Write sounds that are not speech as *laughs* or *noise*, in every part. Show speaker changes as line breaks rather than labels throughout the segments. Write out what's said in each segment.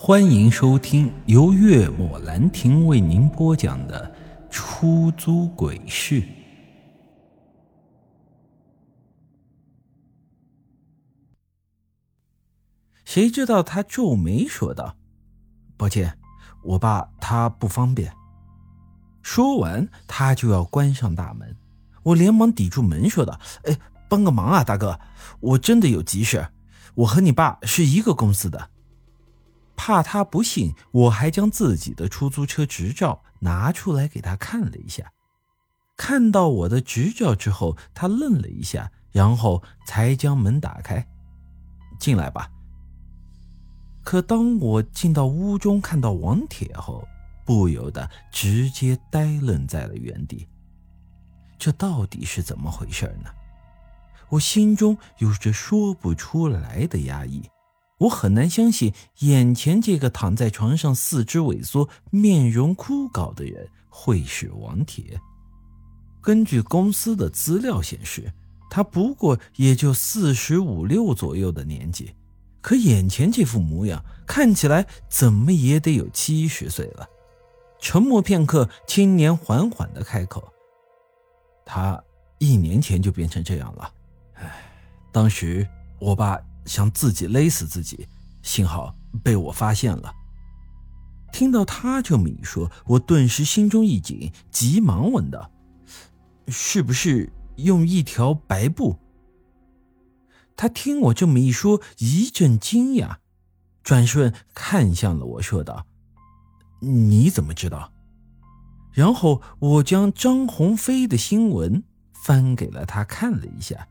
欢迎收听由月末兰亭为您播讲的《出租鬼市》。谁知道他皱眉说道：“抱歉，我爸他不方便。”说完，他就要关上大门。我连忙抵住门，说道：“哎，帮个忙啊，大哥，我真的有急事。我和你爸是一个公司的。”怕他不信，我还将自己的出租车执照拿出来给他看了一下。看到我的执照之后，他愣了一下，然后才将门打开：“进来吧。”可当我进到屋中，看到王铁后，不由得直接呆愣在了原地。这到底是怎么回事呢？我心中有着说不出来的压抑。我很难相信，眼前这个躺在床上、四肢萎缩、面容枯槁的人会是王铁。根据公司的资料显示，他不过也就四十五六左右的年纪，可眼前这副模样，看起来怎么也得有七十岁了。沉默片刻，青年缓缓地开口：“他一年前就变成这样了。唉，当时我爸……”想自己勒死自己，幸好被我发现了。听到他这么一说，我顿时心中一紧，急忙问道：“是不是用一条白布？”他听我这么一说，一阵惊讶，转瞬看向了我说道：“你怎么知道？”然后我将张鸿飞的新闻翻给了他看了一下，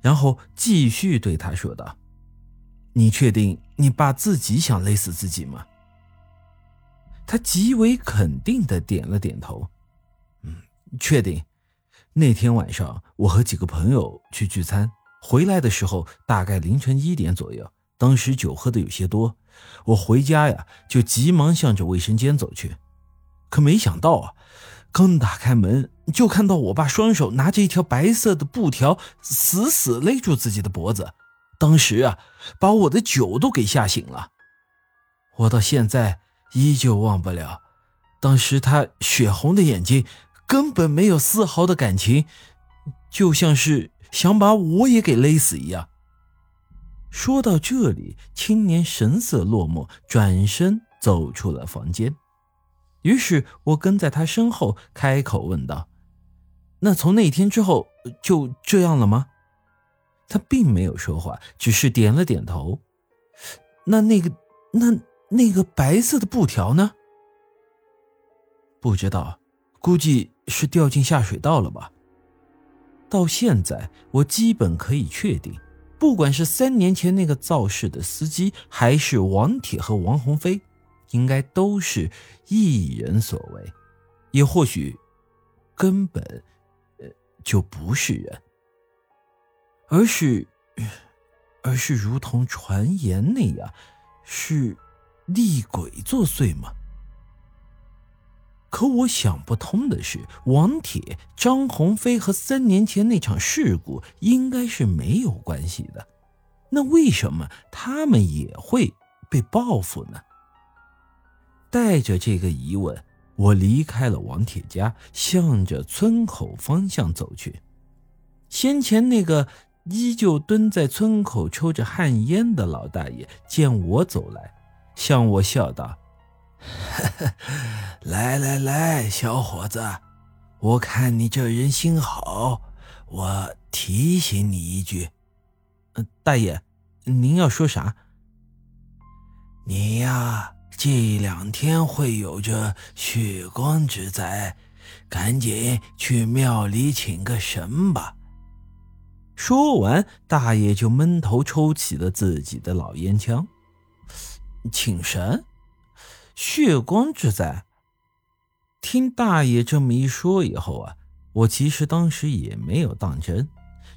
然后继续对他说道。你确定你爸自己想勒死自己吗？他极为肯定的点了点头。嗯，确定。那天晚上我和几个朋友去聚餐，回来的时候大概凌晨一点左右。当时酒喝的有些多，我回家呀就急忙向着卫生间走去。可没想到啊，刚打开门就看到我爸双手拿着一条白色的布条，死死勒住自己的脖子。当时啊，把我的酒都给吓醒了。我到现在依旧忘不了，当时他血红的眼睛，根本没有丝毫的感情，就像是想把我也给勒死一样。说到这里，青年神色落寞，转身走出了房间。于是我跟在他身后，开口问道：“那从那天之后就这样了吗？”他并没有说话，只是点了点头。那那个那那个白色的布条呢？不知道，估计是掉进下水道了吧。到现在，我基本可以确定，不管是三年前那个肇事的司机，还是王铁和王鸿飞，应该都是一人所为，也或许根本呃就不是人。而是，而是如同传言那样，是厉鬼作祟吗？可我想不通的是，王铁、张鸿飞和三年前那场事故应该是没有关系的，那为什么他们也会被报复呢？带着这个疑问，我离开了王铁家，向着村口方向走去。先前那个。依旧蹲在村口抽着旱烟的老大爷见我走来，向我笑道：“ *laughs* 来来来，小伙子，我看你这人心好，我提醒你一句。大爷，您要说啥？你呀，这两天会有着血光之灾，赶紧去庙里请个神吧。”说完，大爷就闷头抽起了自己的老烟枪。请神，血光之灾。听大爷这么一说以后啊，我其实当时也没有当真。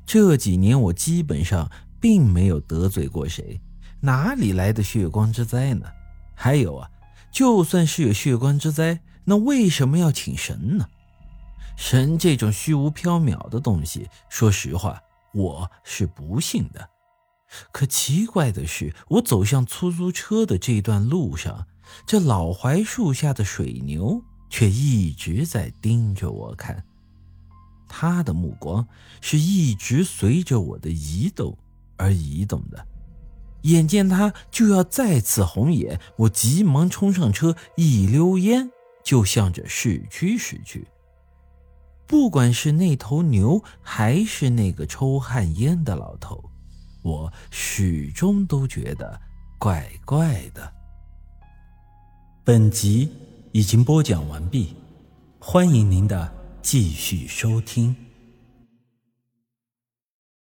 这几年我基本上并没有得罪过谁，哪里来的血光之灾呢？还有啊，就算是有血光之灾，那为什么要请神呢？神这种虚无缥缈的东西，说实话。我是不信的，可奇怪的是，我走向出租车的这段路上，这老槐树下的水牛却一直在盯着我看。他的目光是一直随着我的移动而移动的。眼见他就要再次红眼，我急忙冲上车，一溜烟就向着市区驶去。不管是那头牛，还是那个抽旱烟的老头，我始终都觉得怪怪的。本集已经播讲完毕，欢迎您的继续收听。